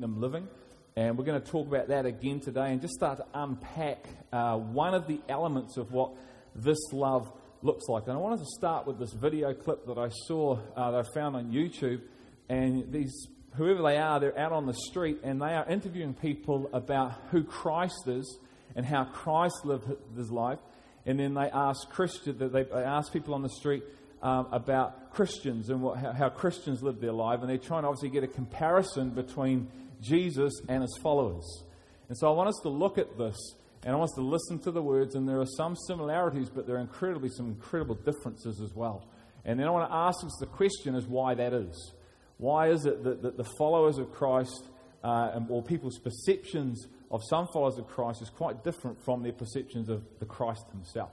Kingdom Living. And we're going to talk about that again today and just start to unpack uh, one of the elements of what this love looks like. And I wanted to start with this video clip that I saw, uh, that I found on YouTube. And these, whoever they are, they're out on the street and they are interviewing people about who Christ is and how Christ lived his life. And then they ask Christian, they ask people on the street, um, about Christians and what, how, how, Christians live their life, and they're trying to obviously get a comparison between Jesus and his followers. And so I want us to look at this and I want us to listen to the words, and there are some similarities, but there are incredibly some incredible differences as well. And then I want to ask us the question is why that is. Why is it that, that the followers of Christ, uh, or people's perceptions of some followers of Christ, is quite different from their perceptions of the Christ himself?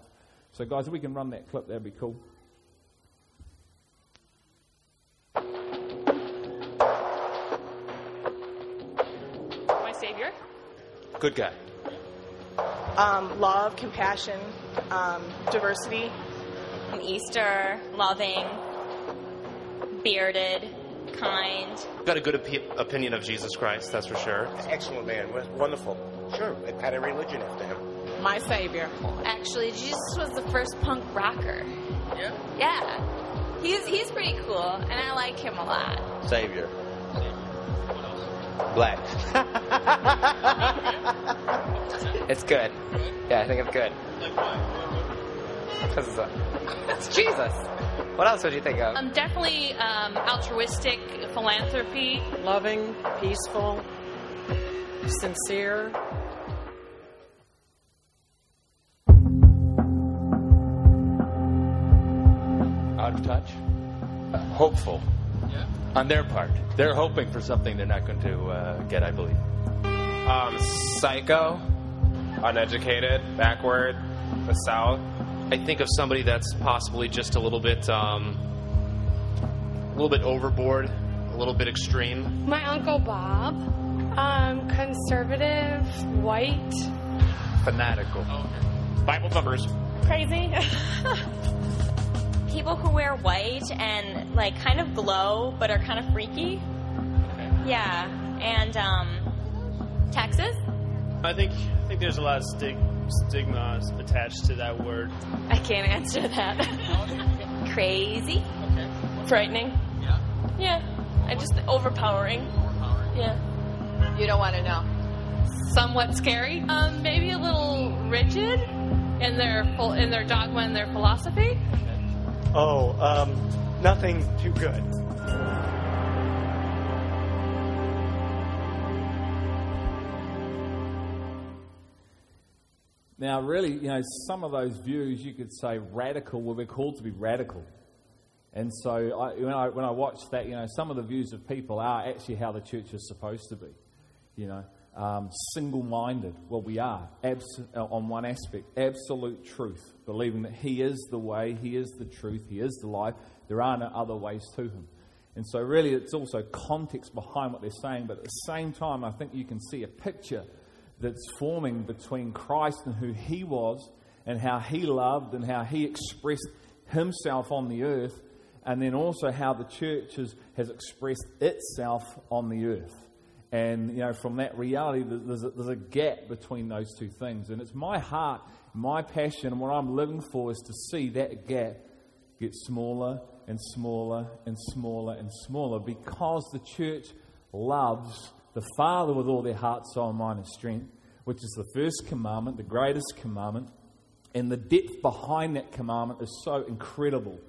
So, guys, if we can run that clip, that'd be cool. Good guy. Um, love, compassion, um, diversity. Easter, loving, bearded, kind. Got a good op- opinion of Jesus Christ, that's for sure. Excellent man, wonderful. Sure, I had a religion after him. My savior. Actually, Jesus was the first punk rocker. Yeah. Yeah. He's he's pretty cool, and I like him a lot. Savior. Black. it's good. Yeah, I think it's good. Because it's, it's Jesus. What else would you think of? Um, definitely um, altruistic philanthropy. Loving, peaceful, sincere. Out of touch. Uh, hopeful on their part. They're hoping for something they're not going to uh, get, I believe. Um, psycho, uneducated, backward, the South. I think of somebody that's possibly just a little bit, um, a little bit overboard, a little bit extreme. My uncle Bob, um, conservative, white, fanatical, Bible thumpers, crazy. people who wear white and like kind of glow but are kind of freaky. Yeah, and um, Texas. I think I think there's a lot of stig- stigma attached to that word. I can't answer that. Crazy. Okay. Frightening. Yeah. Yeah. I just overpowering. Overpowering. Yeah. You don't want to know. Somewhat scary. Um, maybe a little rigid in their in their dogma and their philosophy. Oh, um, nothing too good. Now, really, you know, some of those views you could say radical, well, we're called to be radical. And so I, when, I, when I watch that, you know, some of the views of people are actually how the church is supposed to be. You know, um, single minded. Well, we are, abs- uh, on one aspect, absolute truth, believing that He is the way, He is the truth, He is the life. There are no other ways to Him. And so, really, it's also context behind what they're saying, but at the same time, I think you can see a picture that's forming between Christ and who He was, and how He loved, and how He expressed Himself on the earth, and then also how the church has, has expressed itself on the earth. And, you know, from that reality, there's a, there's a gap between those two things. And it's my heart, my passion, and what I'm living for is to see that gap get smaller and smaller and smaller and smaller because the church loves the Father with all their heart, soul, mind, and strength, which is the first commandment, the greatest commandment. And the depth behind that commandment is so incredible.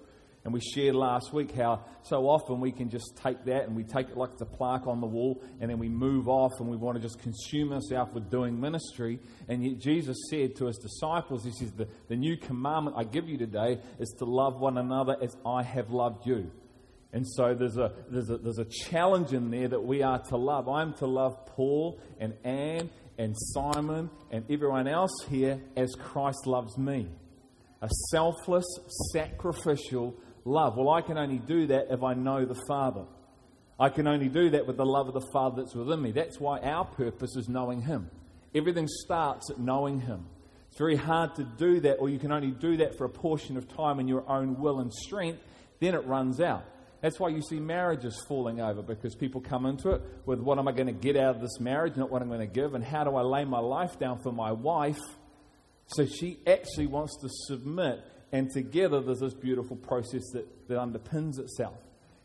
And we shared last week how so often we can just take that and we take it like a plaque on the wall and then we move off and we want to just consume ourselves with doing ministry. And yet Jesus said to his disciples, He says, the, the new commandment I give you today is to love one another as I have loved you. And so there's a, there's, a, there's a challenge in there that we are to love. I'm to love Paul and Anne and Simon and everyone else here as Christ loves me. A selfless, sacrificial, love. Well, I can only do that if I know the Father. I can only do that with the love of the Father that's within me. That's why our purpose is knowing Him. Everything starts at knowing Him. It's very hard to do that, or you can only do that for a portion of time in your own will and strength. Then it runs out. That's why you see marriages falling over because people come into it with what am I going to get out of this marriage, not what I'm going to give, and how do I lay my life down for my wife. So she actually wants to submit, and together there's this beautiful process that, that underpins itself.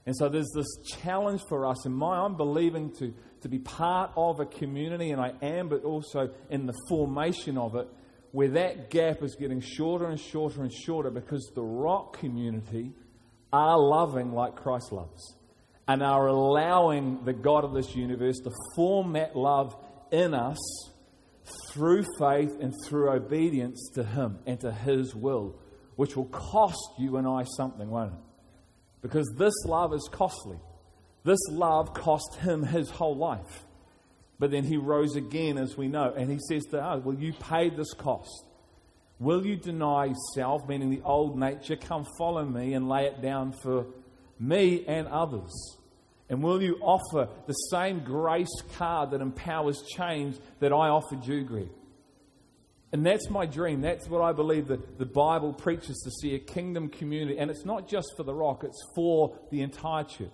And so there's this challenge for us, and my, I'm believing to, to be part of a community, and I am, but also in the formation of it, where that gap is getting shorter and shorter and shorter because the rock community are loving like Christ loves and are allowing the God of this universe to form that love in us through faith and through obedience to Him and to His will, which will cost you and I something, won't it? Because this love is costly. This love cost Him His whole life. But then He rose again, as we know, and He says to us, Well, you paid this cost. Will you deny self, meaning the old nature, come follow me and lay it down for me and others? And will you offer the same grace card that empowers change that I offered you, Greg? And that's my dream. That's what I believe that the Bible preaches to see a kingdom community. And it's not just for the rock, it's for the entire church.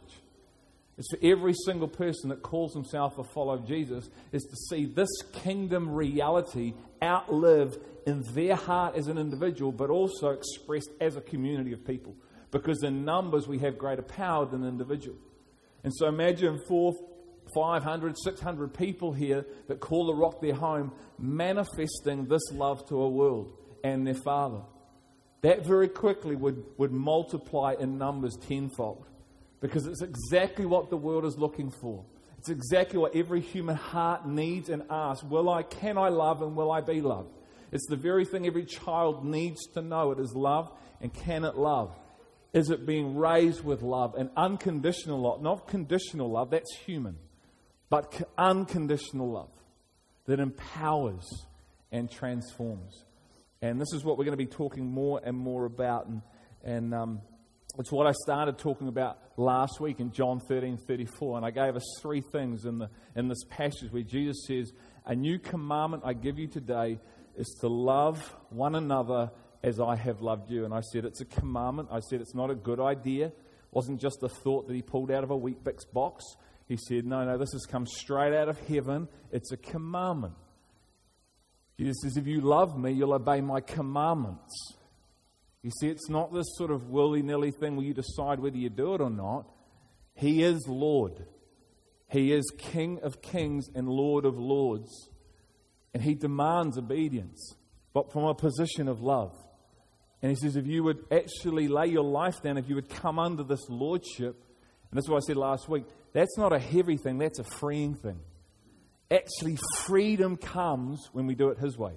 It's for every single person that calls himself a follower of Jesus, is to see this kingdom reality outlived in their heart as an individual, but also expressed as a community of people. Because in numbers, we have greater power than individual. And so imagine four, 500, 600 people here that call the rock their home, manifesting this love to a world and their Father. That very quickly would, would multiply in numbers tenfold because it's exactly what the world is looking for. It's exactly what every human heart needs and asks. Will I, can I love and will I be loved? It's the very thing every child needs to know. It is love and can it love? Is it being raised with love and unconditional love? Not conditional love, that's human, but unconditional love that empowers and transforms. And this is what we're going to be talking more and more about. And, and um, it's what I started talking about last week in John 13 34. And I gave us three things in, the, in this passage where Jesus says, A new commandment I give you today is to love one another as I have loved you. And I said, It's a commandment. I said, It's not a good idea. It wasn't just a thought that he pulled out of a Weet-Bix box. He said, No, no, this has come straight out of heaven. It's a commandment. Jesus says, If you love me, you'll obey my commandments. You see, it's not this sort of willy nilly thing where you decide whether you do it or not. He is Lord. He is King of kings and Lord of lords. And He demands obedience, but from a position of love. And He says, if you would actually lay your life down, if you would come under this lordship, and that's what I said last week, that's not a heavy thing, that's a freeing thing. Actually, freedom comes when we do it His way.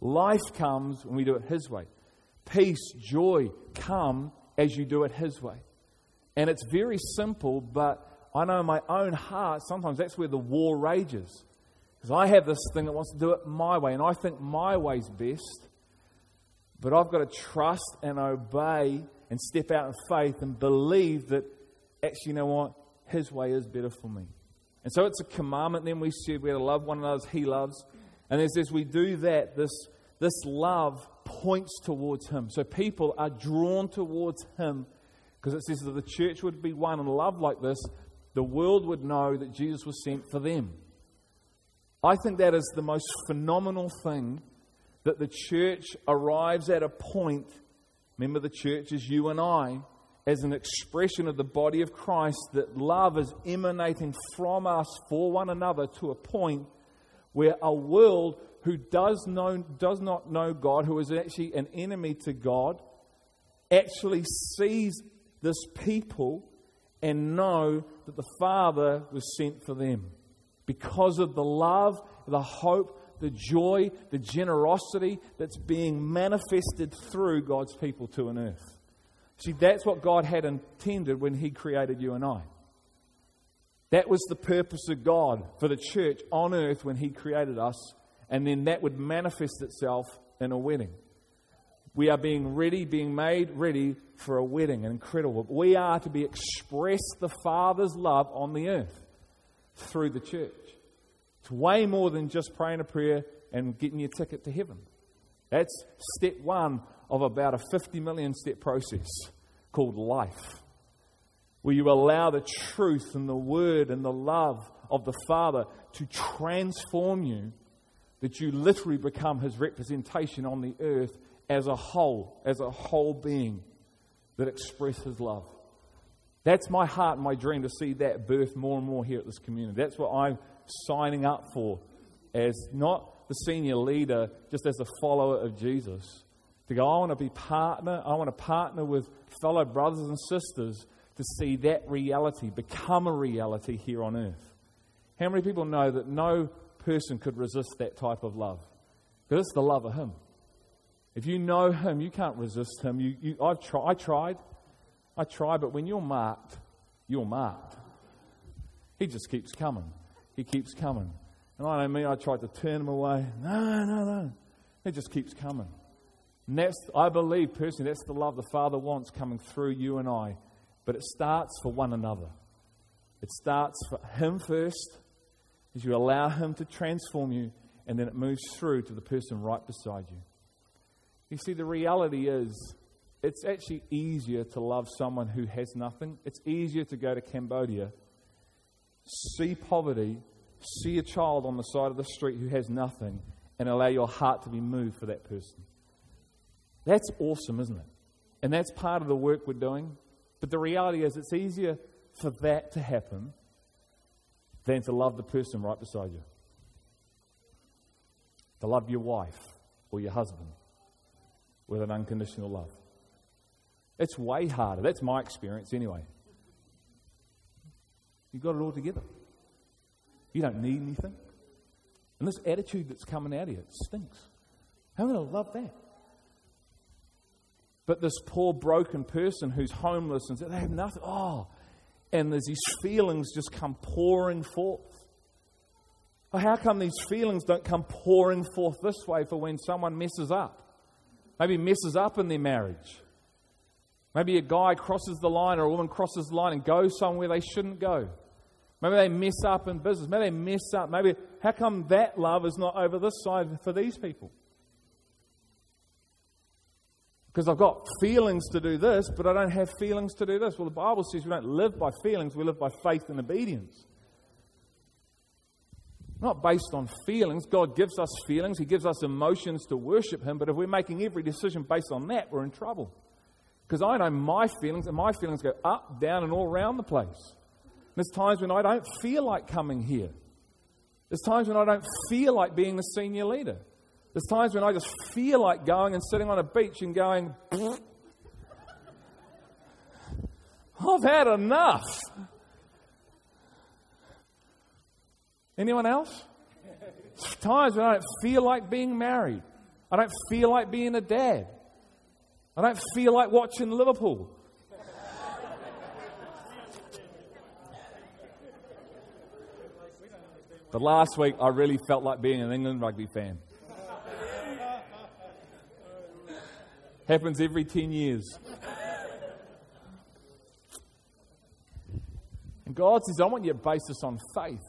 Life comes when we do it His way peace, joy come as you do it His way. And it's very simple, but I know in my own heart, sometimes that's where the war rages. Because I have this thing that wants to do it my way, and I think my way's best. But I've got to trust and obey and step out in faith and believe that actually, you know what? His way is better for me. And so it's a commandment. Then we said we're to love one another as He loves. And as, as we do that, this, this love points towards Him. So people are drawn towards Him because it says that the church would be one in love like this, the world would know that Jesus was sent for them. I think that is the most phenomenal thing that the church arrives at a point. Remember, the church is you and I as an expression of the body of Christ, that love is emanating from us for one another to a point where a world who does, know, does not know God, who is actually an enemy to God, actually sees this people and know that the Father was sent for them. Because of the love, the hope, the joy, the generosity that's being manifested through God's people to an earth. See, that's what God had intended when He created you and I. That was the purpose of God for the church on earth when He created us and then that would manifest itself in a wedding. We are being ready, being made ready for a wedding, incredible. We are to be express the Father's love on the earth through the church. It's way more than just praying a prayer and getting your ticket to heaven. That's step one of about a 50 million step process called life. where you allow the truth and the word and the love of the Father to transform you that you literally become his representation on the earth as a whole, as a whole being that expresses love? That's my heart and my dream to see that birth more and more here at this community. That's what I'm signing up for as not the senior leader, just as a follower of Jesus. To go, I want to be partner, I want to partner with fellow brothers and sisters to see that reality become a reality here on earth. How many people know that no person could resist that type of love? Because it's the love of Him. If you know Him, you can't resist Him. You, you, I've try, I tried. I tried, but when you're marked, you're marked. He just keeps coming. He keeps coming. And I know me, I tried to turn him away. No, no, no. He just keeps coming. And that's, I believe personally, that's the love the Father wants coming through you and I. But it starts for one another. It starts for Him first, as you allow Him to transform you, and then it moves through to the person right beside you. You see, the reality is, it's actually easier to love someone who has nothing. It's easier to go to Cambodia, see poverty, see a child on the side of the street who has nothing, and allow your heart to be moved for that person. That's awesome, isn't it? And that's part of the work we're doing. But the reality is, it's easier for that to happen than to love the person right beside you. To love your wife or your husband with an unconditional love. It's way harder. That's my experience anyway. You've got it all together. You don't need anything. And this attitude that's coming out of you, it stinks. How am I going to love that? But this poor broken person who's homeless and they have nothing, oh, and there's these feelings just come pouring forth. Well, how come these feelings don't come pouring forth this way for when someone messes up? Maybe messes up in their marriage. Maybe a guy crosses the line or a woman crosses the line and goes somewhere they shouldn't go. Maybe they mess up in business. Maybe they mess up. Maybe, how come that love is not over this side for these people? Because I've got feelings to do this, but I don't have feelings to do this. Well, the Bible says we don't live by feelings, we live by faith and obedience. Not based on feelings. God gives us feelings, He gives us emotions to worship Him, but if we're making every decision based on that, we're in trouble. Because I know my feelings, and my feelings go up, down, and all around the place. There's times when I don't feel like coming here. There's times when I don't feel like being the senior leader. There's times when I just feel like going and sitting on a beach and going, I've had enough. Anyone else? times when I don't feel like being married. I don't feel like being a dad. I don't feel like watching Liverpool. But last week, I really felt like being an England rugby fan. Happens every 10 years. And God says, I want you to base this on faith.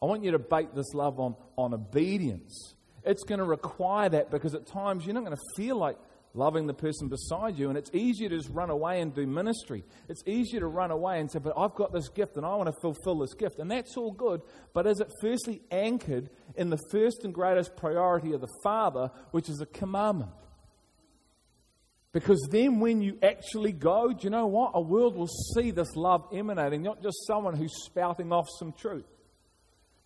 I want you to base this love on, on obedience. It's going to require that because at times you're not going to feel like loving the person beside you. And it's easier to just run away and do ministry. It's easier to run away and say, But I've got this gift and I want to fulfill this gift. And that's all good. But is it firstly anchored in the first and greatest priority of the Father, which is a commandment? Because then, when you actually go, do you know what? A world will see this love emanating, not just someone who's spouting off some truth,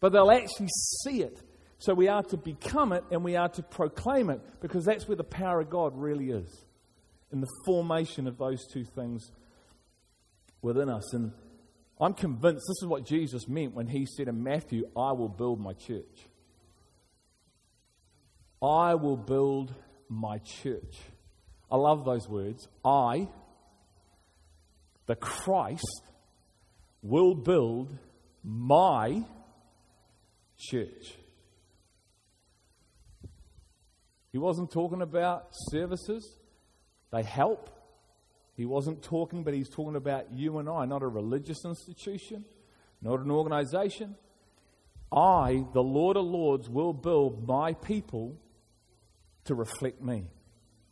but they'll actually see it so we are to become it and we are to proclaim it because that's where the power of God really is in the formation of those two things within us. And I'm convinced this is what Jesus meant when he said in Matthew, I will build my church. I will build my church. I love those words. I, the Christ, will build my church. He wasn't talking about services, they help. He wasn't talking, but he's talking about you and I, not a religious institution, not an organization. I, the Lord of Lords, will build my people to reflect me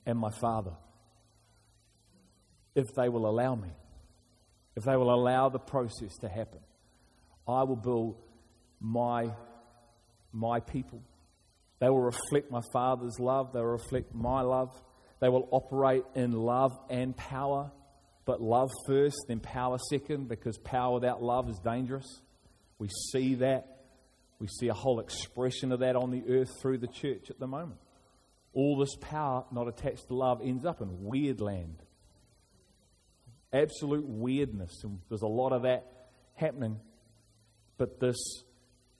and my Father if they will allow me. if they will allow the process to happen. I will build my, my people. They will reflect my Father's love. They will reflect my love. They will operate in love and power, but love first, then power second, because power without love is dangerous. We see that. We see a whole expression of that on the earth through the church at the moment. All this power not attached to love ends up in weird land. Absolute weirdness. And there's a lot of that happening. But this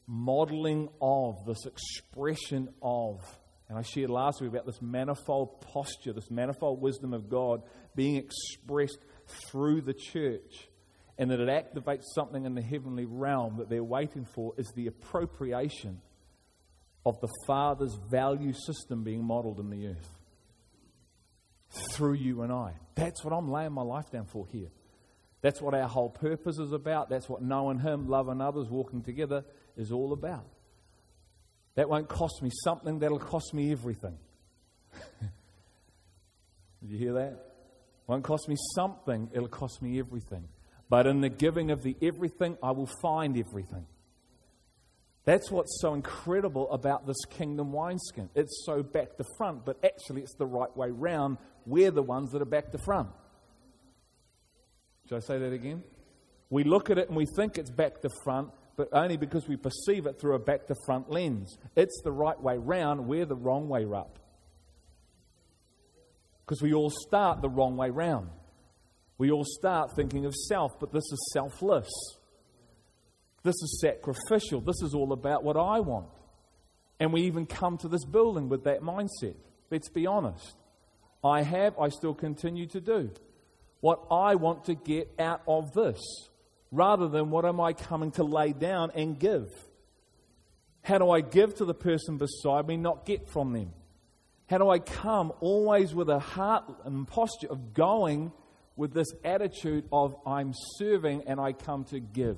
modeling of, this expression of, and I shared last week about this manifold posture, this manifold wisdom of God being expressed through the church, and that it activates something in the heavenly realm that they're waiting for is the appropriation of the Father's value system being modeled in the earth through you and I. That's what I'm laying my life down for here. That's what our whole purpose is about. That's what knowing Him, loving others, walking together is all about. That won't cost me something, that'll cost me everything. Did you hear that? Won't cost me something, it'll cost me everything. But in the giving of the everything, I will find everything. That's what's so incredible about this kingdom wineskin. It's so back to front, but actually it's the right way round. We're the ones that are back to front. Should I say that again? We look at it and we think it's back to front, but only because we perceive it through a back to front lens. It's the right way round, we're the wrong way up. Because we all start the wrong way round. We all start thinking of self, but this is selfless. This is sacrificial. This is all about what I want. And we even come to this building with that mindset. Let's be honest. I have, I still continue to do what I want to get out of this, rather than what am I coming to lay down and give. How do I give to the person beside me, not get from them? How do I come always with a heart and posture of going with this attitude of I'm serving and I come to give?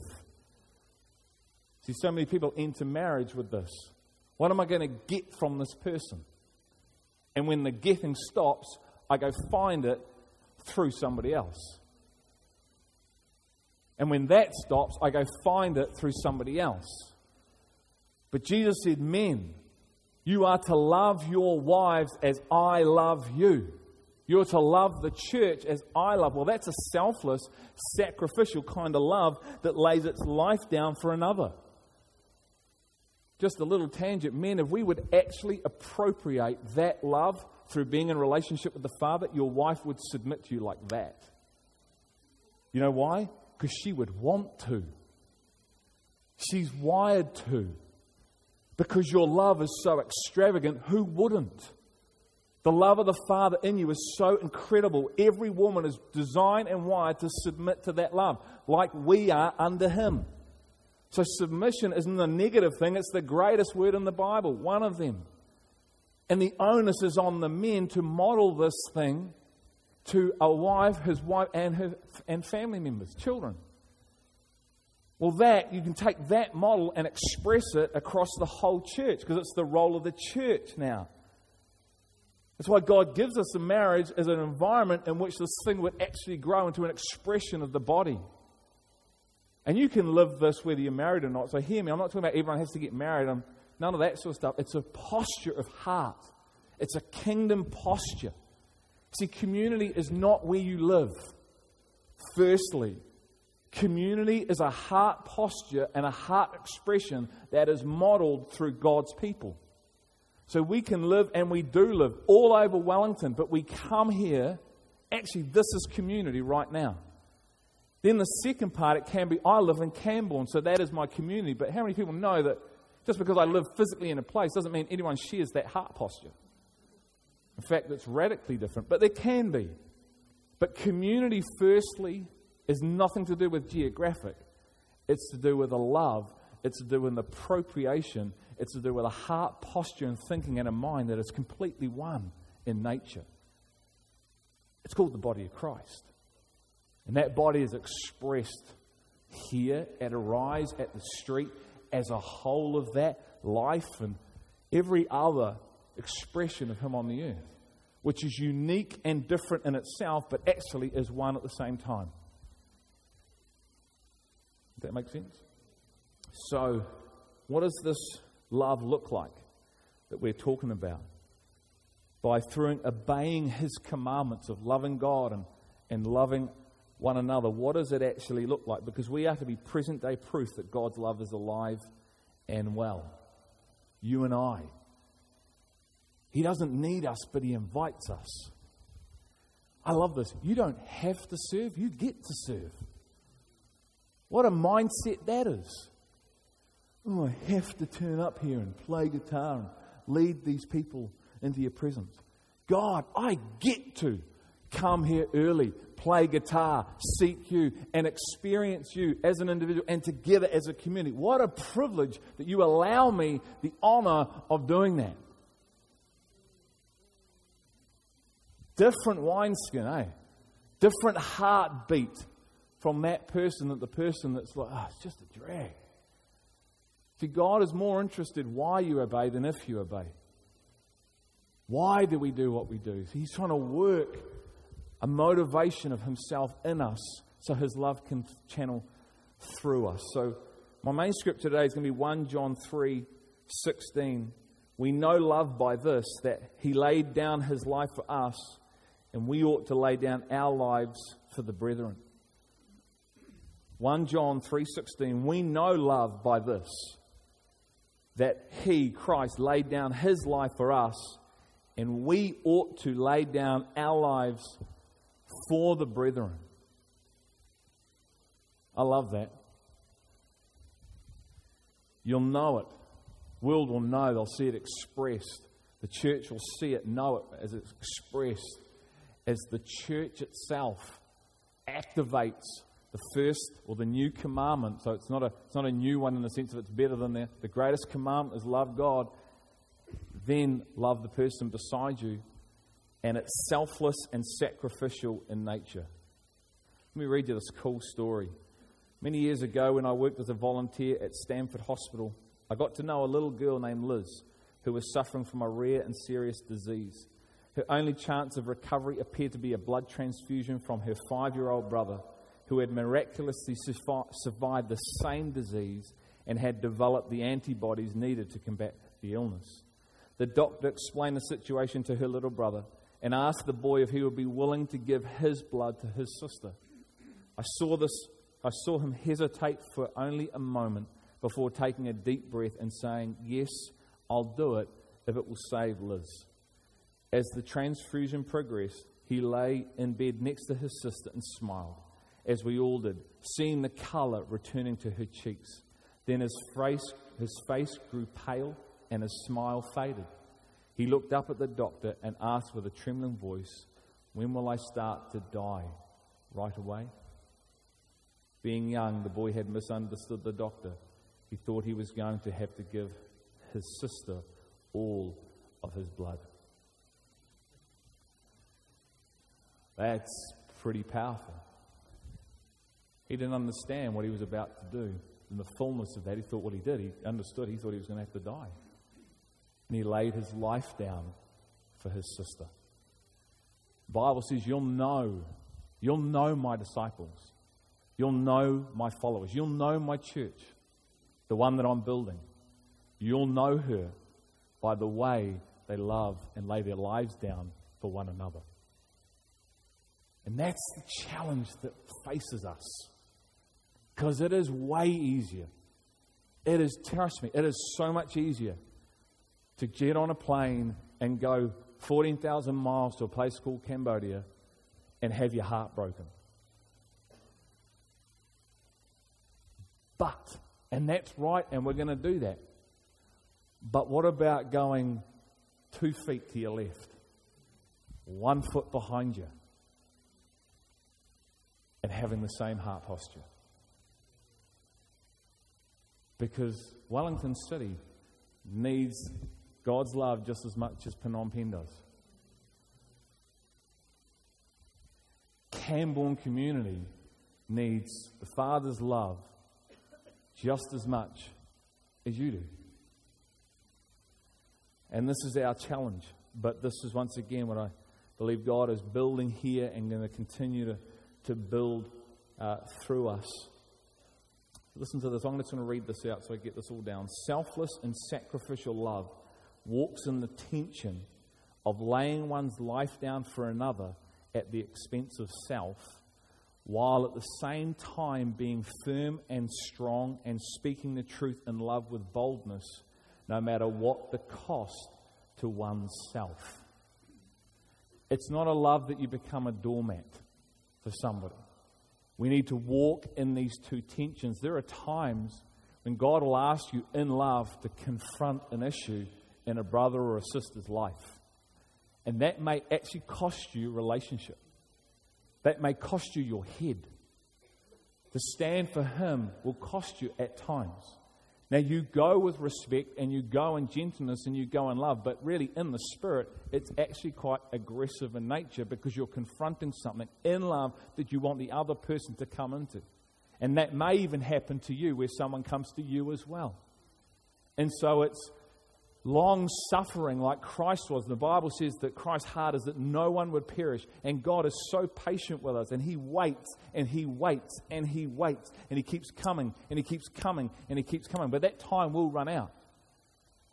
See, so many people enter marriage with this. What am I going to get from this person? And when the getting stops, I go find it through somebody else. And when that stops, I go find it through somebody else. But Jesus said, Men, you are to love your wives as I love you. You're to love the church as I love. Well, that's a selfless, sacrificial kind of love that lays its life down for another. Just a little tangent. Men, if we would actually appropriate that love through being in relationship with the Father, your wife would submit to you like that. You know why? Because she would want to. She's wired to because your love is so extravagant, who wouldn't? The love of the Father in you is so incredible. Every woman is designed and wired to submit to that love, like we are under Him. So, submission isn't a negative thing, it's the greatest word in the Bible, one of them. And the onus is on the men to model this thing to a wife, his wife, and, her, and family members, children. Well, that, you can take that model and express it across the whole church because it's the role of the church now. That's why God gives us a marriage as an environment in which this thing would actually grow into an expression of the body. And you can live this whether you're married or not. So hear me, I'm not talking about everyone has to get married. I'm, none of that sort of stuff. It's a posture of heart, it's a kingdom posture. See, community is not where you live, firstly. Community is a heart posture and a heart expression that is modeled through God's people. So we can live, and we do live, all over Wellington, but we come here. Actually, this is community right now. Then the second part, it can be I live in Camborne, so that is my community. But how many people know that just because I live physically in a place doesn't mean anyone shares that heart posture? In fact, it's radically different, but there can be. But community, firstly, is nothing to do with geographic. It's to do with a love. It's to do with an appropriation. It's to do with a heart posture and thinking and a mind that is completely one in nature. It's called the body of Christ. And that body is expressed here at Arise, at the street, as a whole of that life and every other expression of Him on the earth, which is unique and different in itself, but actually is one at the same time. Does That make sense? So, what does this love look like that we're talking about? By through obeying His commandments of loving God and, and loving one another, what does it actually look like? Because we are to be present day proof that God's love is alive and well. You and I. He doesn't need us, but He invites us. I love this. You don't have to serve, you get to serve. What a mindset that is. Oh, I have to turn up here and play guitar and lead these people into your presence. God, I get to come here early, play guitar, seek you, and experience you as an individual and together as a community. What a privilege that you allow me the honor of doing that. Different wineskin, eh? Different heartbeat from that person than the person that's like, oh, it's just a drag. See, God is more interested why you obey than if you obey. Why do we do what we do? He's trying to work a motivation of Himself in us so His love can channel through us. So, my main script today is going to be 1 John 3 16. We know love by this, that He laid down His life for us and we ought to lay down our lives for the brethren. 1 John 3:16 We know love by this that he Christ laid down his life for us and we ought to lay down our lives for the brethren. I love that. You'll know it. World will know. They'll see it expressed. The church will see it, know it as it's expressed as the church itself activates the first or the new commandment. So it's not a, it's not a new one in the sense of it's better than the, the greatest commandment is love God, then love the person beside you. And it's selfless and sacrificial in nature. Let me read you this cool story. Many years ago, when I worked as a volunteer at Stanford Hospital, I got to know a little girl named Liz who was suffering from a rare and serious disease. Her only chance of recovery appeared to be a blood transfusion from her five year old brother, who had miraculously survived the same disease and had developed the antibodies needed to combat the illness. The doctor explained the situation to her little brother and asked the boy if he would be willing to give his blood to his sister. I saw this I saw him hesitate for only a moment before taking a deep breath and saying, Yes, I'll do it if it will save Liz. As the transfusion progressed, he lay in bed next to his sister and smiled, as we all did, seeing the colour returning to her cheeks. Then his face, his face grew pale and his smile faded. He looked up at the doctor and asked with a trembling voice, When will I start to die? Right away? Being young, the boy had misunderstood the doctor. He thought he was going to have to give his sister all of his blood. That's pretty powerful. He didn't understand what he was about to do. In the fullness of that, he thought what he did. He understood. He thought he was going to have to die. And he laid his life down for his sister. The Bible says, You'll know. You'll know my disciples. You'll know my followers. You'll know my church, the one that I'm building. You'll know her by the way they love and lay their lives down for one another. And that's the challenge that faces us. Because it is way easier. It is, trust me, it is so much easier to get on a plane and go 14,000 miles to a place called Cambodia and have your heart broken. But, and that's right, and we're going to do that. But what about going two feet to your left, one foot behind you? and having the same heart posture. Because Wellington City needs God's love just as much as Phnom Penh does. Camborne community needs the Father's love just as much as you do. And this is our challenge. But this is once again what I believe God is building here and going to continue to to build uh, through us. Listen to this. I'm just going to read this out so I get this all down. Selfless and sacrificial love walks in the tension of laying one's life down for another at the expense of self, while at the same time being firm and strong and speaking the truth in love with boldness, no matter what the cost to one's self. It's not a love that you become a doormat for somebody. We need to walk in these two tensions. There are times when God will ask you in love to confront an issue in a brother or a sister's life. And that may actually cost you relationship. That may cost you your head. To stand for Him will cost you at times. Now, you go with respect and you go in gentleness and you go in love, but really in the spirit, it's actually quite aggressive in nature because you're confronting something in love that you want the other person to come into. And that may even happen to you where someone comes to you as well. And so it's long suffering like Christ was. The Bible says that Christ's heart is that no one would perish. And God is so patient with us. And He waits and He waits and He waits. And He keeps coming and He keeps coming and He keeps coming. But that time will run out.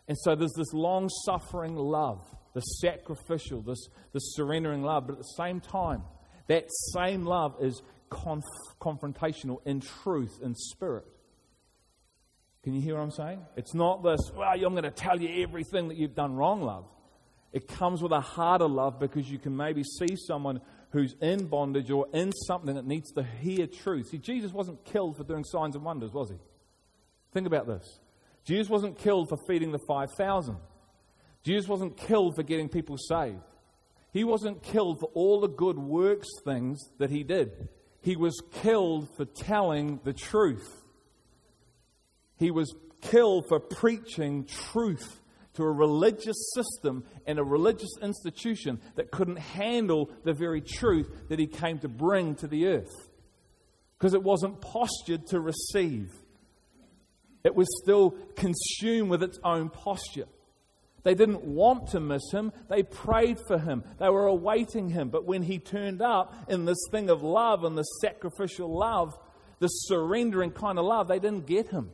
And so there's this long suffering love, the sacrificial, this, this surrendering love. But at the same time, that same love is conf- confrontational in truth and spirit. Can you hear what I'm saying? It's not this, well, I'm going to tell you everything that you've done wrong, love. It comes with a harder love because you can maybe see someone who's in bondage or in something that needs to hear truth. See, Jesus wasn't killed for doing signs and wonders, was he? Think about this. Jesus wasn't killed for feeding the 5,000. Jesus wasn't killed for getting people saved. He wasn't killed for all the good works things that he did. He was killed for telling the truth. He was killed for preaching truth to a religious system and a religious institution that couldn't handle the very truth that he came to bring to the earth. Because it wasn't postured to receive, it was still consumed with its own posture. They didn't want to miss him. They prayed for him. They were awaiting him. But when he turned up in this thing of love and this sacrificial love, this surrendering kind of love, they didn't get him.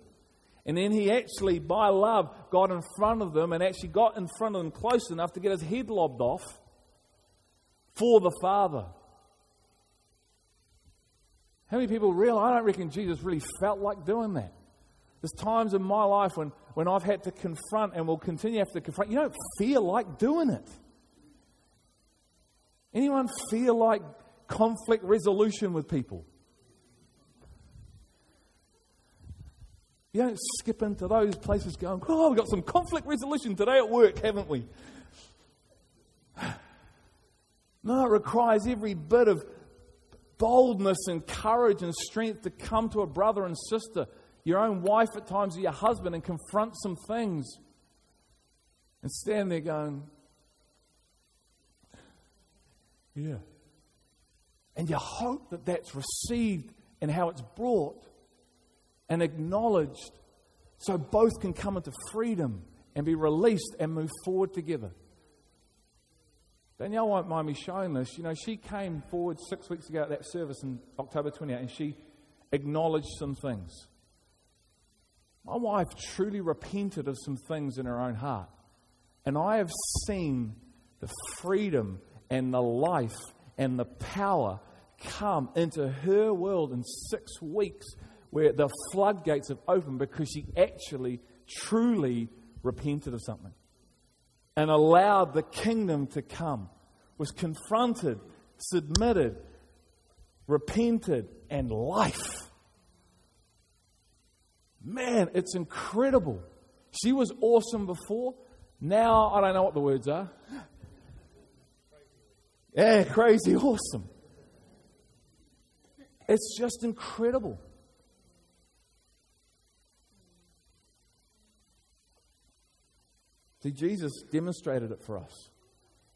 And then he actually, by love, got in front of them and actually got in front of them close enough to get his head lobbed off for the Father. How many people realize? I don't reckon Jesus really felt like doing that. There's times in my life when, when I've had to confront and will continue to have to confront. You don't feel like doing it. Anyone feel like conflict resolution with people? You don't skip into those places going, oh, we've got some conflict resolution today at work, haven't we? No, it requires every bit of boldness and courage and strength to come to a brother and sister, your own wife at times, or your husband, and confront some things. And stand there going, yeah. And you hope that that's received and how it's brought and acknowledged so both can come into freedom and be released and move forward together. Danielle won't mind me showing this. You know, she came forward six weeks ago at that service in October 28 and she acknowledged some things. My wife truly repented of some things in her own heart. And I have seen the freedom and the life and the power come into her world in six weeks where the floodgates have opened because she actually, truly repented of something and allowed the kingdom to come, was confronted, submitted, repented, and life. Man, it's incredible. She was awesome before. Now, I don't know what the words are. Yeah, crazy awesome. It's just incredible. See, Jesus demonstrated it for us.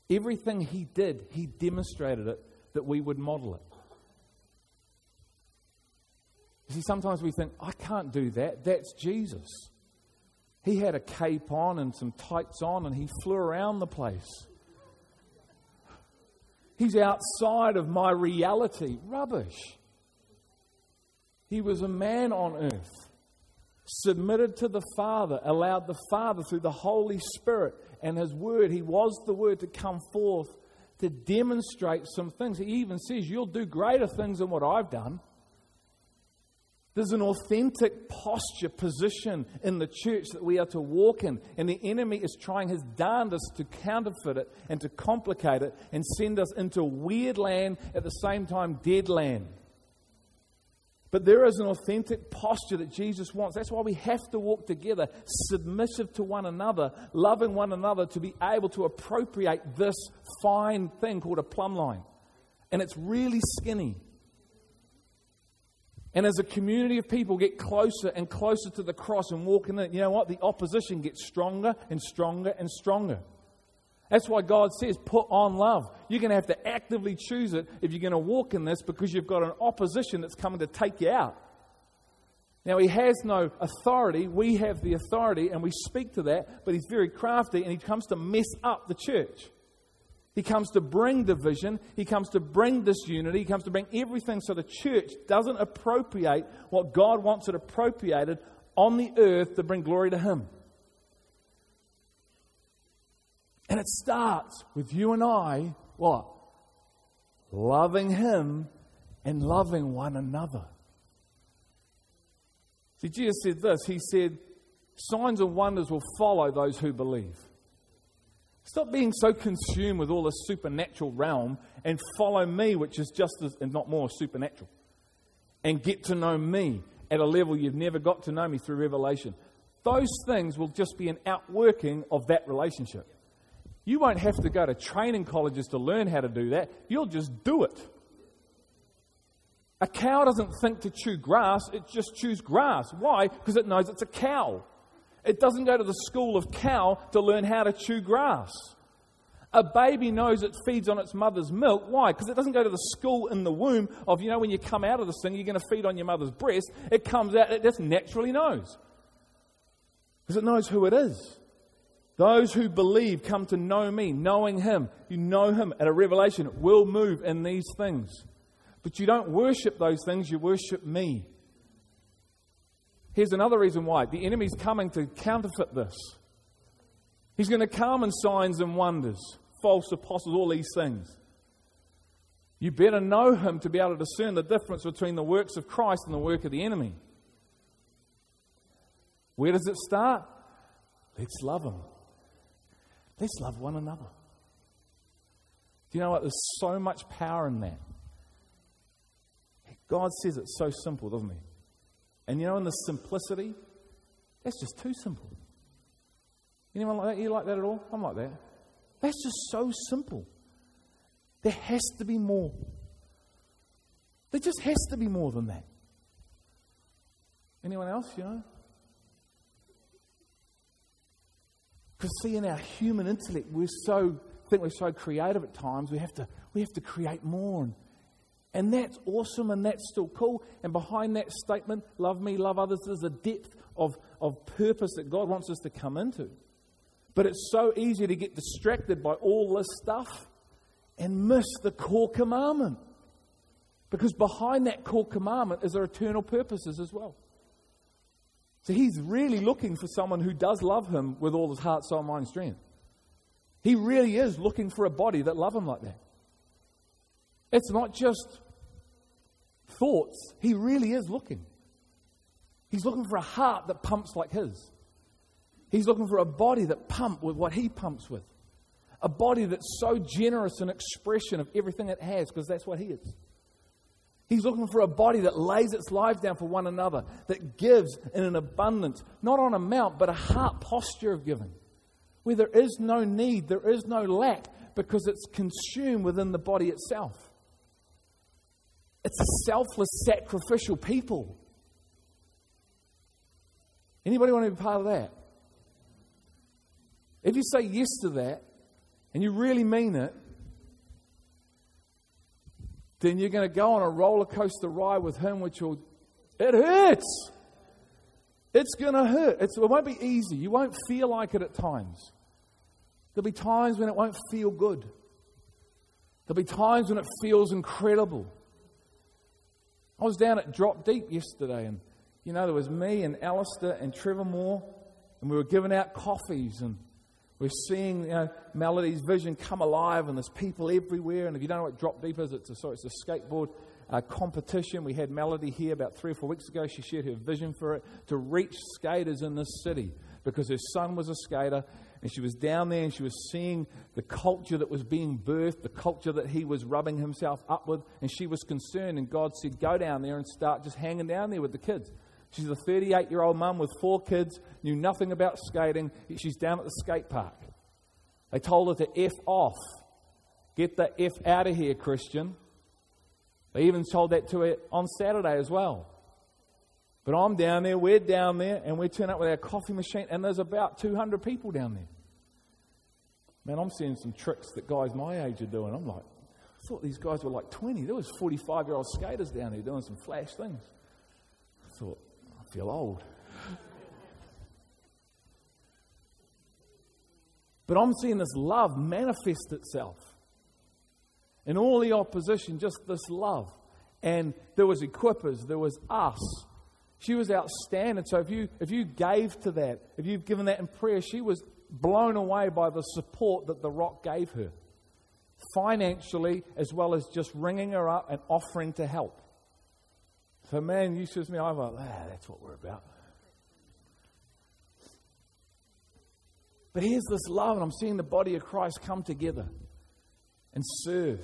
Everything he did, he demonstrated it that we would model it. You see, sometimes we think, I can't do that. That's Jesus. He had a cape on and some tights on and he flew around the place. He's outside of my reality. Rubbish. He was a man on earth. Submitted to the Father, allowed the Father through the Holy Spirit and His Word, He was the Word to come forth to demonstrate some things. He even says, You'll do greater things than what I've done. There's an authentic posture, position in the church that we are to walk in. And the enemy is trying his darndest to counterfeit it and to complicate it and send us into weird land at the same time, dead land. But there is an authentic posture that Jesus wants. That's why we have to walk together, submissive to one another, loving one another to be able to appropriate this fine thing called a plumb line. And it's really skinny. And as a community of people get closer and closer to the cross and walk in it, you know what? The opposition gets stronger and stronger and stronger. That's why God says, put on love. You're going to have to actively choose it if you're going to walk in this because you've got an opposition that's coming to take you out. Now, he has no authority. We have the authority and we speak to that, but he's very crafty and he comes to mess up the church. He comes to bring division. He comes to bring disunity. He comes to bring everything so the church doesn't appropriate what God wants it appropriated on the earth to bring glory to Him. And it starts with you and I, what? Loving Him and loving one another. See, Jesus said this He said, Signs and wonders will follow those who believe. Stop being so consumed with all the supernatural realm and follow me, which is just as, and not more supernatural. And get to know me at a level you've never got to know me through revelation. Those things will just be an outworking of that relationship. You won't have to go to training colleges to learn how to do that. You'll just do it. A cow doesn't think to chew grass, it just chews grass. Why? Because it knows it's a cow. It doesn't go to the school of cow to learn how to chew grass. A baby knows it feeds on its mother's milk. Why? Because it doesn't go to the school in the womb of, you know, when you come out of this thing, you're going to feed on your mother's breast. It comes out, it just naturally knows. Because it knows who it is. Those who believe come to know me, knowing him. You know him at a revelation, will move in these things. But you don't worship those things, you worship me. Here's another reason why the enemy's coming to counterfeit this. He's going to come in signs and wonders, false apostles, all these things. You better know him to be able to discern the difference between the works of Christ and the work of the enemy. Where does it start? Let's love him. Let's love one another. Do you know what? There's so much power in that. God says it's so simple, doesn't he? And you know, in the simplicity, that's just too simple. Anyone like that? You like that at all? I'm like that. That's just so simple. There has to be more. There just has to be more than that. Anyone else, you know? Because see, in our human intellect, we're so think we're so creative at times. We have to we have to create more and and that's awesome and that's still cool. And behind that statement, love me, love others, there's a depth of, of purpose that God wants us to come into. But it's so easy to get distracted by all this stuff and miss the core commandment. Because behind that core commandment is our eternal purposes as well. So he's really looking for someone who does love him with all his heart, soul, mind, strength. He really is looking for a body that love him like that. It's not just thoughts, he really is looking. He's looking for a heart that pumps like his. He's looking for a body that pumps with what he pumps with. A body that's so generous in expression of everything it has, because that's what he is. He's looking for a body that lays its life down for one another, that gives in an abundance, not on amount, but a heart posture of giving, where there is no need, there is no lack, because it's consumed within the body itself. It's a selfless, sacrificial people. Anybody want to be part of that? If you say yes to that and you really mean it, then you're going to go on a roller coaster ride with Him, which will, it hurts. It's going to hurt. It's, it won't be easy. You won't feel like it at times. There'll be times when it won't feel good. There'll be times when it feels incredible. I was down at Drop Deep yesterday, and you know, there was me and Alistair and Trevor Moore, and we were giving out coffees, and we're seeing you know, Melody's vision come alive, and there's people everywhere. And if you don't know what Drop Deep is, it's a, sorry, it's a skateboard uh, competition. We had Melody here about three or four weeks ago. She shared her vision for it to reach skaters in this city because her son was a skater and she was down there and she was seeing the culture that was being birthed, the culture that he was rubbing himself up with, and she was concerned. And God said, Go down there and start just hanging down there with the kids. She's a 38 year old mum with four kids, knew nothing about skating. She's down at the skate park. They told her to F off. Get the F out of here, Christian. They even told that to her on Saturday as well. But I'm down there, we're down there, and we turn up with our coffee machine, and there's about 200 people down there. Man, I'm seeing some tricks that guys my age are doing. I'm like, I thought these guys were like 20. There was 45 year old skaters down there doing some flash things. I thought, I feel old. But I'm seeing this love manifest itself. In all the opposition, just this love. And there was equippers, there was us, she was outstanding. So if you, if you gave to that, if you've given that in prayer, she was blown away by the support that the rock gave her, financially as well as just ringing her up and offering to help. So, man, says me, I'm like, ah, that's what we're about. But here's this love, and I'm seeing the body of Christ come together and serve,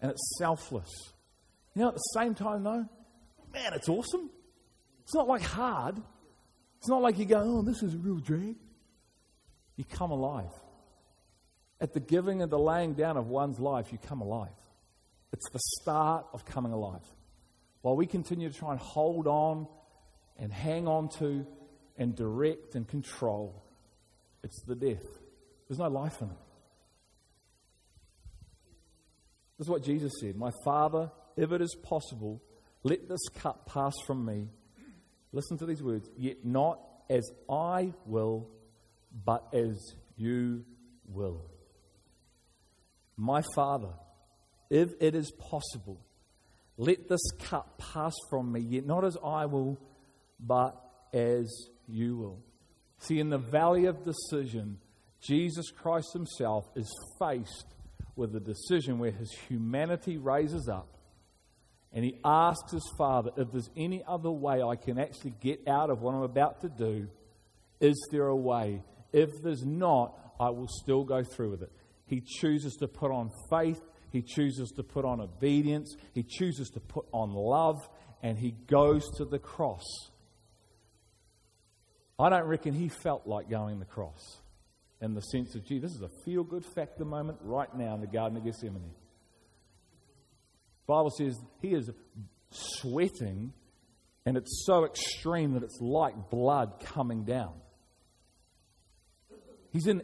and it's selfless. You know, at the same time, though, man, it's awesome. It's not like hard. It's not like you go, oh, this is a real drag. You come alive. At the giving and the laying down of one's life, you come alive. It's the start of coming alive. While we continue to try and hold on and hang on to and direct and control, it's the death. There's no life in it. This is what Jesus said My Father, if it is possible, let this cup pass from me. Listen to these words. Yet not as I will, but as you will. My Father, if it is possible, let this cup pass from me, yet not as I will, but as you will. See, in the valley of decision, Jesus Christ Himself is faced with a decision where His humanity raises up and he asks his father, if there's any other way I can actually get out of what I'm about to do, is there a way? If there's not, I will still go through with it. He chooses to put on faith, he chooses to put on obedience, he chooses to put on love, and he goes to the cross. I don't reckon he felt like going to the cross in the sense of, gee, this is a feel good factor moment right now in the Garden of Gethsemane. Bible says he is sweating, and it's so extreme that it's like blood coming down. He's in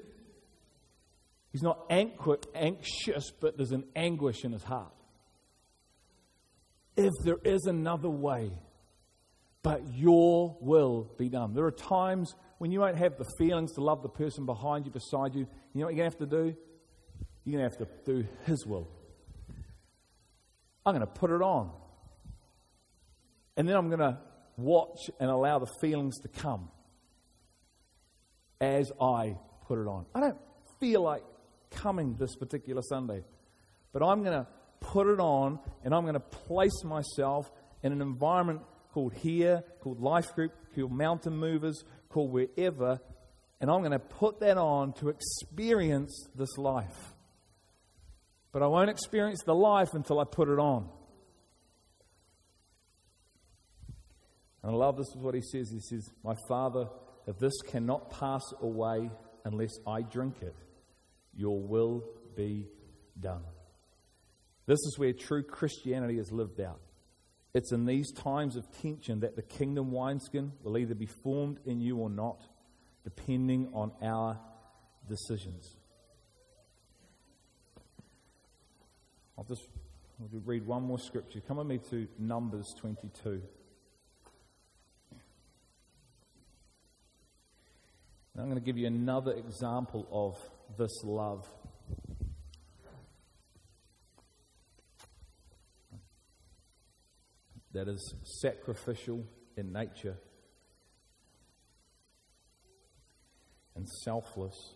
He's not anxious, but there's an anguish in his heart. If there is another way, but your will be done. There are times when you won't have the feelings to love the person behind you, beside you. You know what you're going to have to do? You're going to have to do his will. I'm going to put it on. And then I'm going to watch and allow the feelings to come as I put it on. I don't feel like coming this particular Sunday, but I'm going to put it on and I'm going to place myself in an environment called here, called Life Group, called Mountain Movers, called wherever, and I'm going to put that on to experience this life. But I won't experience the life until I put it on. And I love this is what he says. He says, My Father, if this cannot pass away unless I drink it, your will be done. This is where true Christianity is lived out. It's in these times of tension that the kingdom wineskin will either be formed in you or not, depending on our decisions. I'll just I'll read one more scripture. Come with me to Numbers 22. And I'm going to give you another example of this love. That is sacrificial in nature and selfless.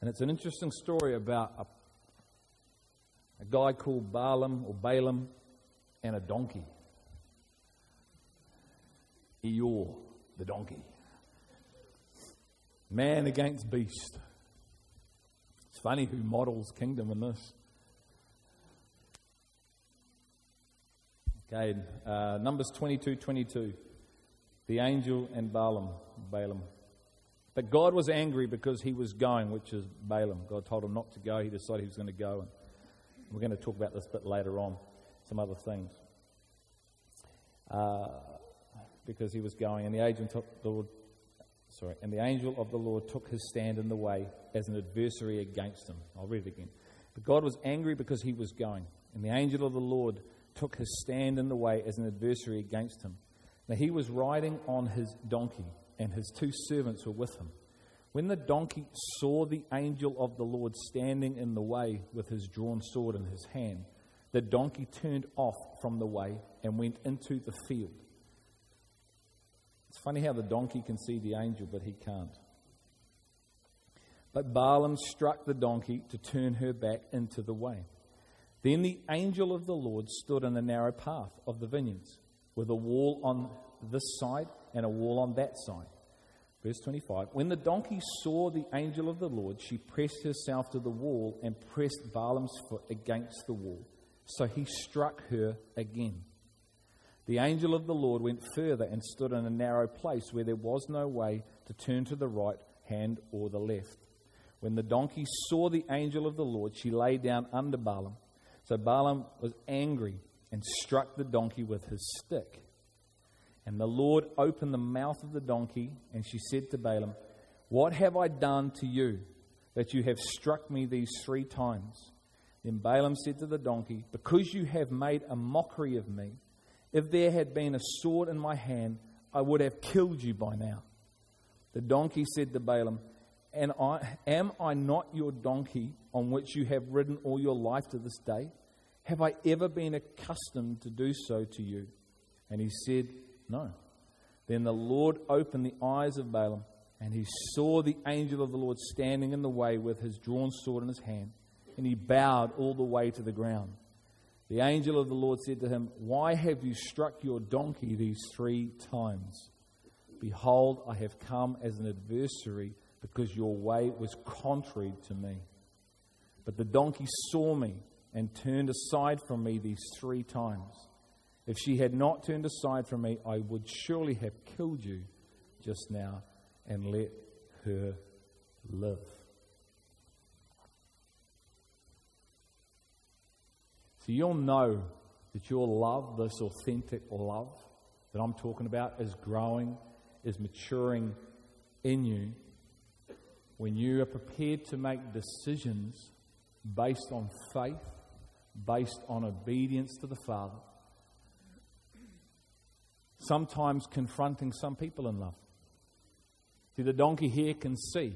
And it's an interesting story about a, a guy called Balaam or Balaam and a donkey. Eeyore, the donkey. Man against beast. It's funny who models kingdom in this. Okay, uh, Numbers 22 22. The angel and Balaam. Balaam. But God was angry because he was going, which is Balaam. God told him not to go. He decided he was going to go. And we're going to talk about this a bit later on, some other things. Uh, because he was going, and the angel the Lord, sorry, and the angel of the Lord took his stand in the way as an adversary against him. I'll read it again. But God was angry because he was going, and the angel of the Lord took his stand in the way as an adversary against him. Now he was riding on his donkey and his two servants were with him. When the donkey saw the angel of the Lord standing in the way with his drawn sword in his hand, the donkey turned off from the way and went into the field. It's funny how the donkey can see the angel, but he can't. But Balaam struck the donkey to turn her back into the way. Then the angel of the Lord stood in the narrow path of the vineyards, with a wall on this side and a wall on that side. Verse 25 When the donkey saw the angel of the Lord, she pressed herself to the wall and pressed Balaam's foot against the wall. So he struck her again. The angel of the Lord went further and stood in a narrow place where there was no way to turn to the right hand or the left. When the donkey saw the angel of the Lord, she lay down under Balaam. So Balaam was angry and struck the donkey with his stick. And the Lord opened the mouth of the donkey, and she said to Balaam, What have I done to you that you have struck me these three times? Then Balaam said to the donkey, Because you have made a mockery of me, if there had been a sword in my hand, I would have killed you by now. The donkey said to Balaam, And I, am I not your donkey on which you have ridden all your life to this day? Have I ever been accustomed to do so to you? And he said, no. Then the Lord opened the eyes of Balaam, and he saw the angel of the Lord standing in the way with his drawn sword in his hand, and he bowed all the way to the ground. The angel of the Lord said to him, Why have you struck your donkey these three times? Behold, I have come as an adversary because your way was contrary to me. But the donkey saw me and turned aside from me these three times. If she had not turned aside from me, I would surely have killed you just now and let her live. So you'll know that your love, this authentic love that I'm talking about, is growing, is maturing in you when you are prepared to make decisions based on faith, based on obedience to the Father sometimes confronting some people in love. See, the donkey here can see.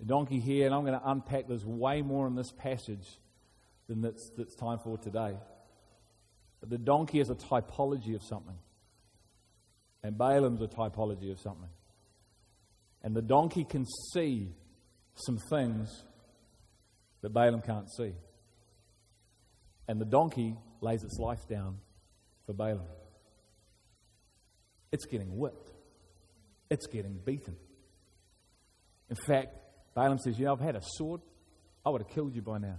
The donkey here, and I'm going to unpack, there's way more in this passage than that's, that's time for today. But the donkey is a typology of something. And Balaam's a typology of something. And the donkey can see some things that Balaam can't see. And the donkey lays its life down for Balaam. It's getting whipped, it's getting beaten. In fact, Balaam says, You know, I've had a sword, I would have killed you by now.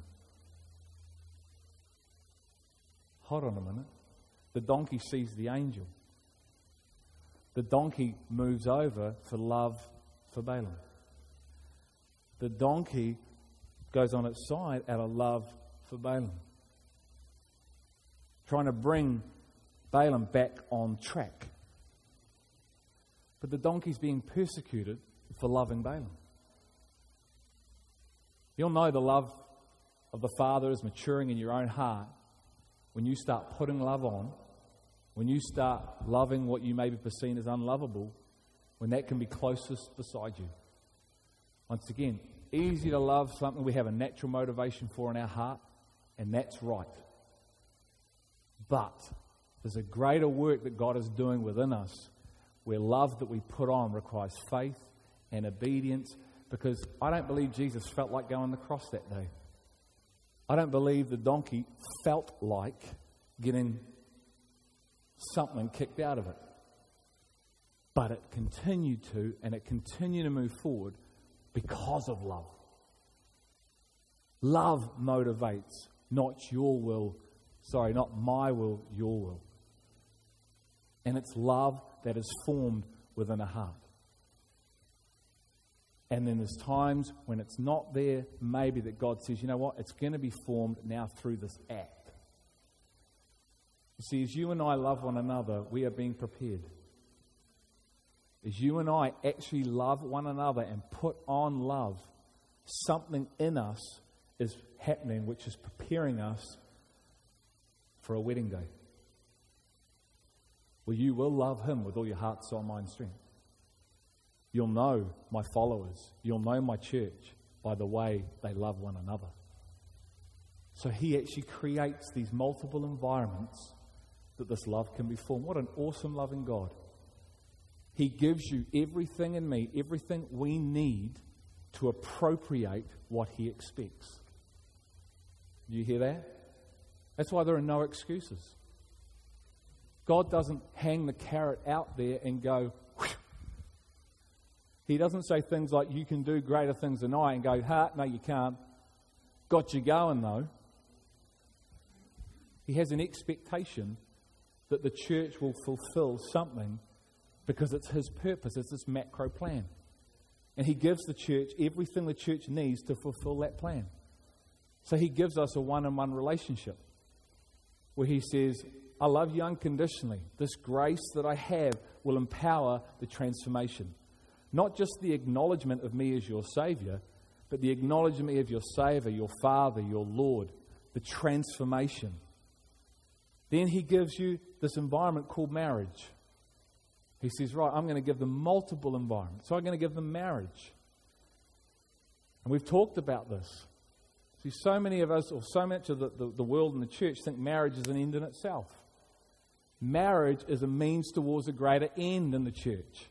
Hold on a minute. The donkey sees the angel. The donkey moves over for love for Balaam. The donkey goes on its side out of love for Balaam. Trying to bring Balaam back on track. But the donkey's being persecuted for loving Balaam. You'll know the love of the Father is maturing in your own heart when you start putting love on, when you start loving what you may be perceived as unlovable, when that can be closest beside you. Once again, easy to love something we have a natural motivation for in our heart, and that's right. But there's a greater work that God is doing within us where love that we put on requires faith, and obedience because I don't believe Jesus felt like going on the cross that day. I don't believe the donkey felt like getting something kicked out of it. But it continued to, and it continued to move forward because of love. Love motivates, not your will, sorry, not my will, your will. And it's love that is formed within a heart. And then there's times when it's not there, maybe that God says, you know what, it's going to be formed now through this act. You see, as you and I love one another, we are being prepared. As you and I actually love one another and put on love, something in us is happening which is preparing us for a wedding day. Well, you will love Him with all your heart, soul, mind, strength. You'll know my followers. You'll know my church by the way they love one another. So he actually creates these multiple environments that this love can be formed. What an awesome, loving God. He gives you everything in me, everything we need to appropriate what he expects. Do you hear that? That's why there are no excuses. God doesn't hang the carrot out there and go, he doesn't say things like, You can do greater things than I, and go, Ha, no, you can't. Got you going, though. He has an expectation that the church will fulfill something because it's his purpose, it's his macro plan. And he gives the church everything the church needs to fulfill that plan. So he gives us a one on one relationship where he says, I love you unconditionally. This grace that I have will empower the transformation. Not just the acknowledgement of me as your Savior, but the acknowledgement of your Savior, your Father, your Lord, the transformation. Then He gives you this environment called marriage. He says, Right, I'm going to give them multiple environments. So I'm going to give them marriage. And we've talked about this. See, so many of us, or so much of the, the, the world and the church, think marriage is an end in itself. Marriage is a means towards a greater end in the church.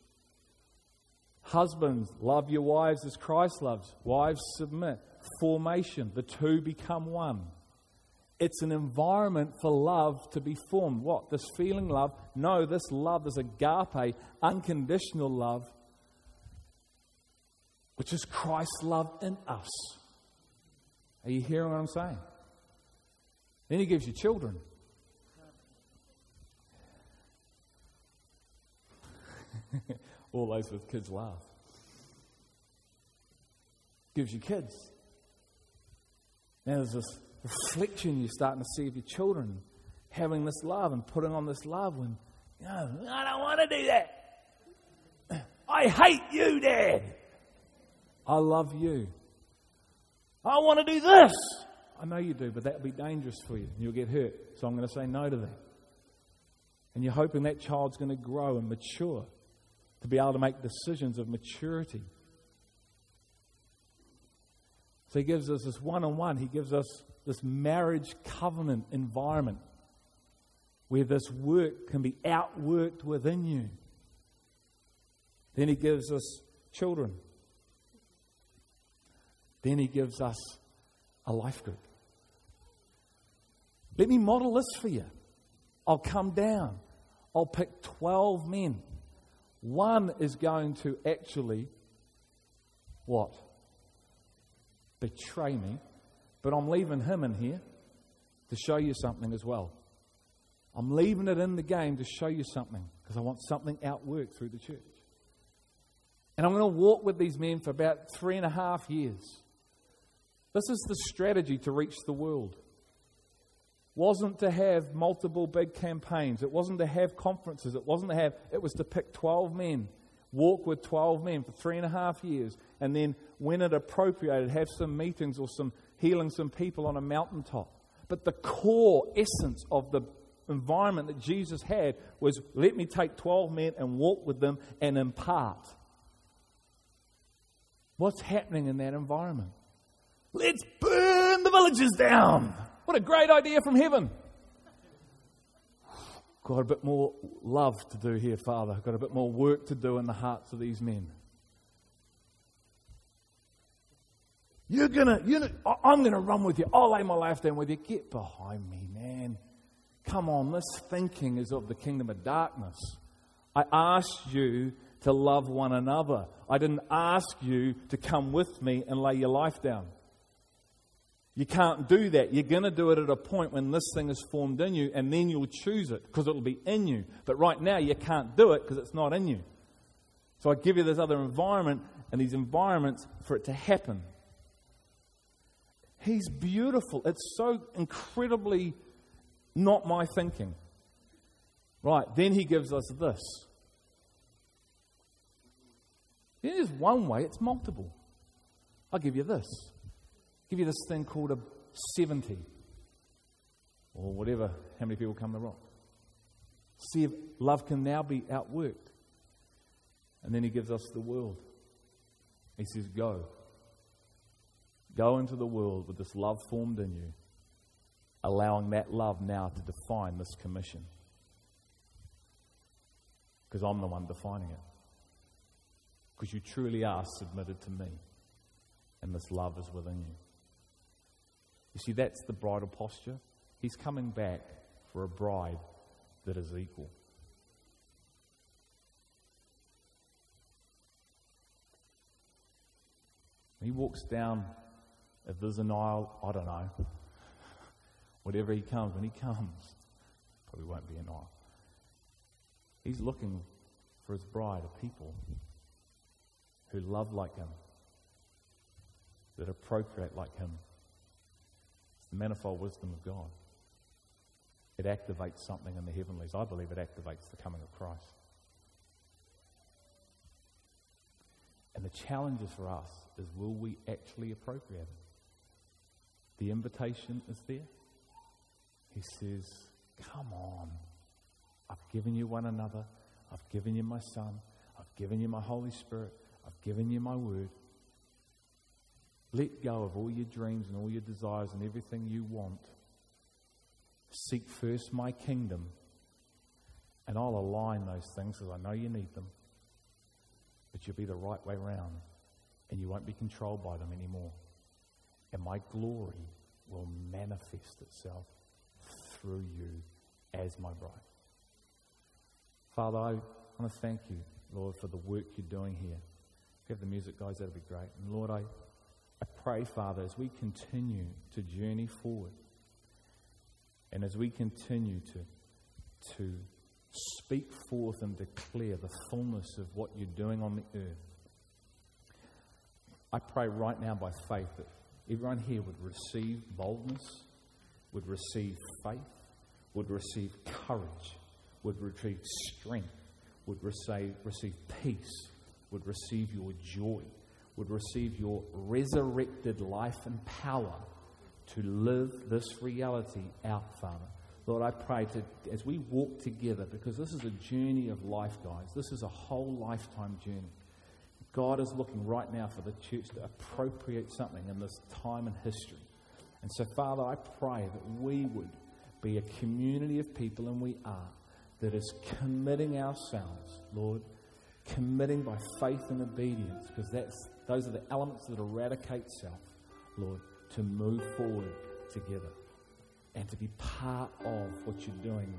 Husbands, love your wives as Christ loves. Wives, submit. Formation, the two become one. It's an environment for love to be formed. What? This feeling love? No, this love is agape, unconditional love, which is Christ's love in us. Are you hearing what I'm saying? Then he gives you children. Those with kids laugh. Gives you kids. Now there's this reflection you're starting to see of your children having this love and putting on this love when, you know, I don't want to do that. I hate you, Dad. I love you. I want to do this. I know you do, but that would be dangerous for you and you'll get hurt. So I'm going to say no to that. And you're hoping that child's going to grow and mature to be able to make decisions of maturity. So he gives us this one on one, he gives us this marriage covenant environment where this work can be outworked within you. Then he gives us children. Then he gives us a life group. Let me model this for you. I'll come down. I'll pick 12 men one is going to actually, what? Betray me. But I'm leaving him in here to show you something as well. I'm leaving it in the game to show you something because I want something outworked through the church. And I'm going to walk with these men for about three and a half years. This is the strategy to reach the world wasn't to have multiple big campaigns. It wasn't to have conferences. It wasn't to have, it was to pick 12 men, walk with 12 men for three and a half years, and then, when it appropriated, have some meetings or some healing some people on a mountaintop. But the core essence of the environment that Jesus had was let me take 12 men and walk with them and impart. What's happening in that environment? Let's burn the villages down. What a great idea from heaven. Got a bit more love to do here, Father. Got a bit more work to do in the hearts of these men. You're gonna, you know, I'm gonna run with you. I'll lay my life down with you. Get behind me, man. Come on, this thinking is of the kingdom of darkness. I asked you to love one another. I didn't ask you to come with me and lay your life down. You can't do that. You're going to do it at a point when this thing is formed in you, and then you'll choose it because it'll be in you. But right now, you can't do it because it's not in you. So I give you this other environment and these environments for it to happen. He's beautiful. It's so incredibly not my thinking. Right, then he gives us this. It is one way, it's multiple. I'll give you this. Give you this thing called a 70. Or whatever, how many people come to rock. See if love can now be outworked. And then he gives us the world. He says, Go. Go into the world with this love formed in you, allowing that love now to define this commission. Because I'm the one defining it. Because you truly are submitted to me, and this love is within you. You see, that's the bridal posture. He's coming back for a bride that is equal. He walks down if there's an aisle, I don't know. Whatever he comes, when he comes, probably won't be an aisle. He's looking for his bride, a people who love like him, that appropriate like him. Manifold wisdom of God. It activates something in the heavenlies. I believe it activates the coming of Christ. And the challenge for us is will we actually appropriate it? The invitation is there. He says, Come on. I've given you one another. I've given you my Son. I've given you my Holy Spirit. I've given you my word. Let go of all your dreams and all your desires and everything you want. Seek first my kingdom, and I'll align those things because I know you need them. But you'll be the right way round, and you won't be controlled by them anymore and my glory will manifest itself through you as my bride. Father, I want to thank you, Lord, for the work you're doing here. If you have the music, guys, that'd be great. And Lord, I, I pray, Father, as we continue to journey forward and as we continue to, to speak forth and declare the fullness of what you're doing on the earth, I pray right now by faith that everyone here would receive boldness, would receive faith, would receive courage, would receive strength, would receive, receive peace, would receive your joy, would receive your resurrected life and power to live this reality out, Father. Lord, I pray to, as we walk together, because this is a journey of life, guys. This is a whole lifetime journey. God is looking right now for the church to appropriate something in this time and history. And so, Father, I pray that we would be a community of people, and we are, that is committing ourselves, Lord, committing by faith and obedience, because that's, those are the elements that eradicate self, Lord, to move forward together and to be part of what you're doing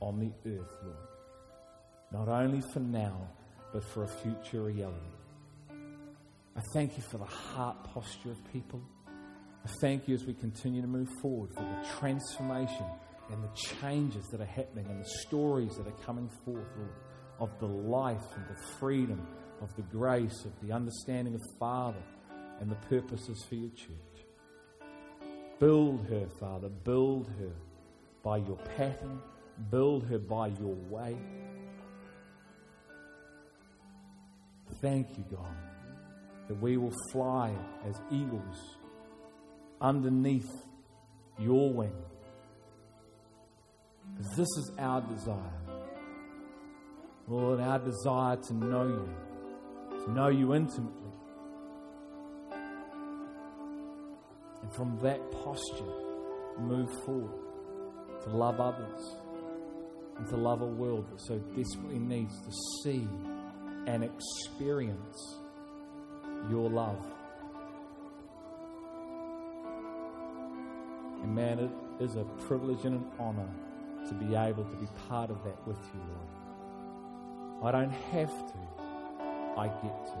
on the earth, Lord. Not only for now, but for a future reality. I thank you for the heart posture of people. I thank you as we continue to move forward for the transformation and the changes that are happening and the stories that are coming forth, Lord, of the life and the freedom, of the grace, of the understanding of Father and the purposes for your church. Build her, Father, build her by your pattern, build her by your way. Thank you, God that we will fly as eagles underneath your wing. Because this is our desire. Lord, our desire to know you, to know you intimately. And from that posture, move forward to love others and to love a world that so desperately needs to see and experience your love. And man, it is a privilege and an honor to be able to be part of that with you, Lord. I don't have to, I get to.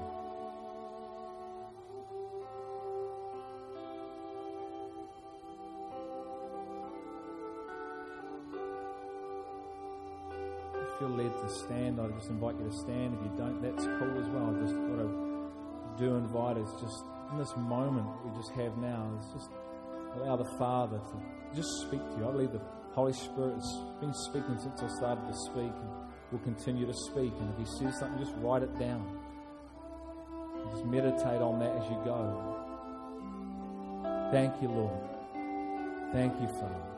If you feel led to stand, I just invite you to stand. If you don't, that's cool as well. I just what I do invite is just in this moment we just have now, is just allow the Father to just speak to you. I believe the Holy Spirit's been speaking since I started to speak and will continue to speak. And if He says something, just write it down. Just meditate on that as you go. Thank you, Lord. Thank you, Father.